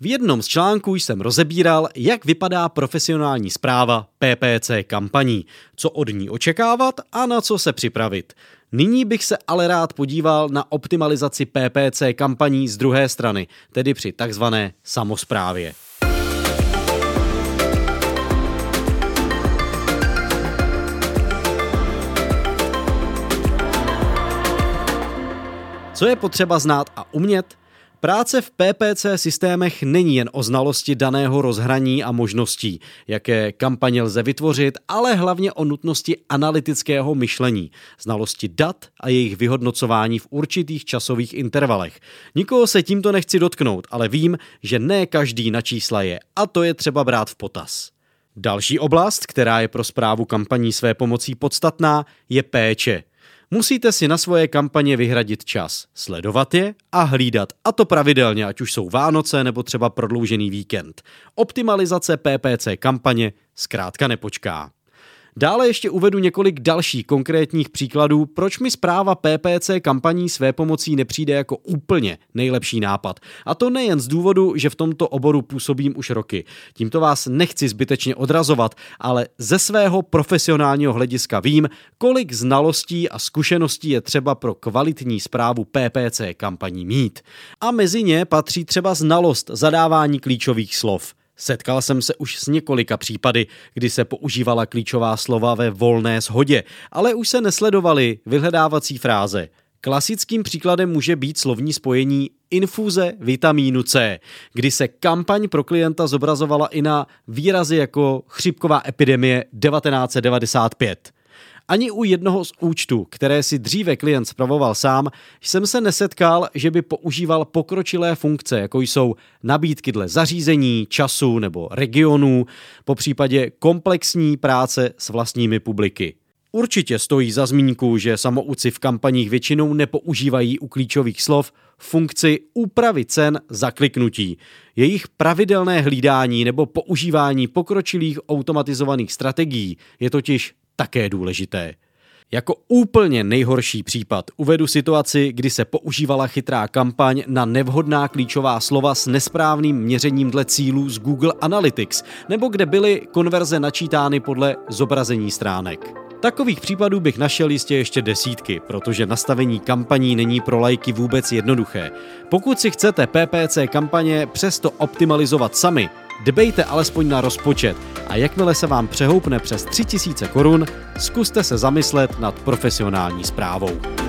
V jednom z článků jsem rozebíral, jak vypadá profesionální zpráva PPC kampaní, co od ní očekávat a na co se připravit. Nyní bych se ale rád podíval na optimalizaci PPC kampaní z druhé strany, tedy při takzvané samozprávě. Co je potřeba znát a umět? Práce v PPC systémech není jen o znalosti daného rozhraní a možností, jaké kampaně lze vytvořit, ale hlavně o nutnosti analytického myšlení, znalosti dat a jejich vyhodnocování v určitých časových intervalech. Nikoho se tímto nechci dotknout, ale vím, že ne každý na čísla je a to je třeba brát v potaz. Další oblast, která je pro zprávu kampaní své pomocí podstatná, je péče – Musíte si na svoje kampaně vyhradit čas, sledovat je a hlídat, a to pravidelně, ať už jsou Vánoce nebo třeba prodloužený víkend. Optimalizace PPC kampaně zkrátka nepočká. Dále ještě uvedu několik dalších konkrétních příkladů, proč mi zpráva PPC kampaní své pomocí nepřijde jako úplně nejlepší nápad. A to nejen z důvodu, že v tomto oboru působím už roky. Tímto vás nechci zbytečně odrazovat, ale ze svého profesionálního hlediska vím, kolik znalostí a zkušeností je třeba pro kvalitní zprávu PPC kampaní mít. A mezi ně patří třeba znalost zadávání klíčových slov. Setkal jsem se už s několika případy, kdy se používala klíčová slova ve volné shodě, ale už se nesledovaly vyhledávací fráze. Klasickým příkladem může být slovní spojení infuze vitamínu C, kdy se kampaň pro klienta zobrazovala i na výrazy jako chřipková epidemie 1995. Ani u jednoho z účtů, které si dříve klient spravoval sám, jsem se nesetkal, že by používal pokročilé funkce, jako jsou nabídky dle zařízení, času nebo regionů, po případě komplexní práce s vlastními publiky. Určitě stojí za zmínku, že samouci v kampaních většinou nepoužívají u klíčových slov funkci úpravy cen za kliknutí. Jejich pravidelné hlídání nebo používání pokročilých automatizovaných strategií je totiž také důležité. Jako úplně nejhorší případ uvedu situaci, kdy se používala chytrá kampaň na nevhodná klíčová slova s nesprávným měřením dle cílů z Google Analytics, nebo kde byly konverze načítány podle zobrazení stránek. Takových případů bych našel jistě ještě desítky, protože nastavení kampaní není pro lajky vůbec jednoduché. Pokud si chcete PPC kampaně přesto optimalizovat sami, dbejte alespoň na rozpočet a jakmile se vám přehoupne přes 3000 korun, zkuste se zamyslet nad profesionální zprávou.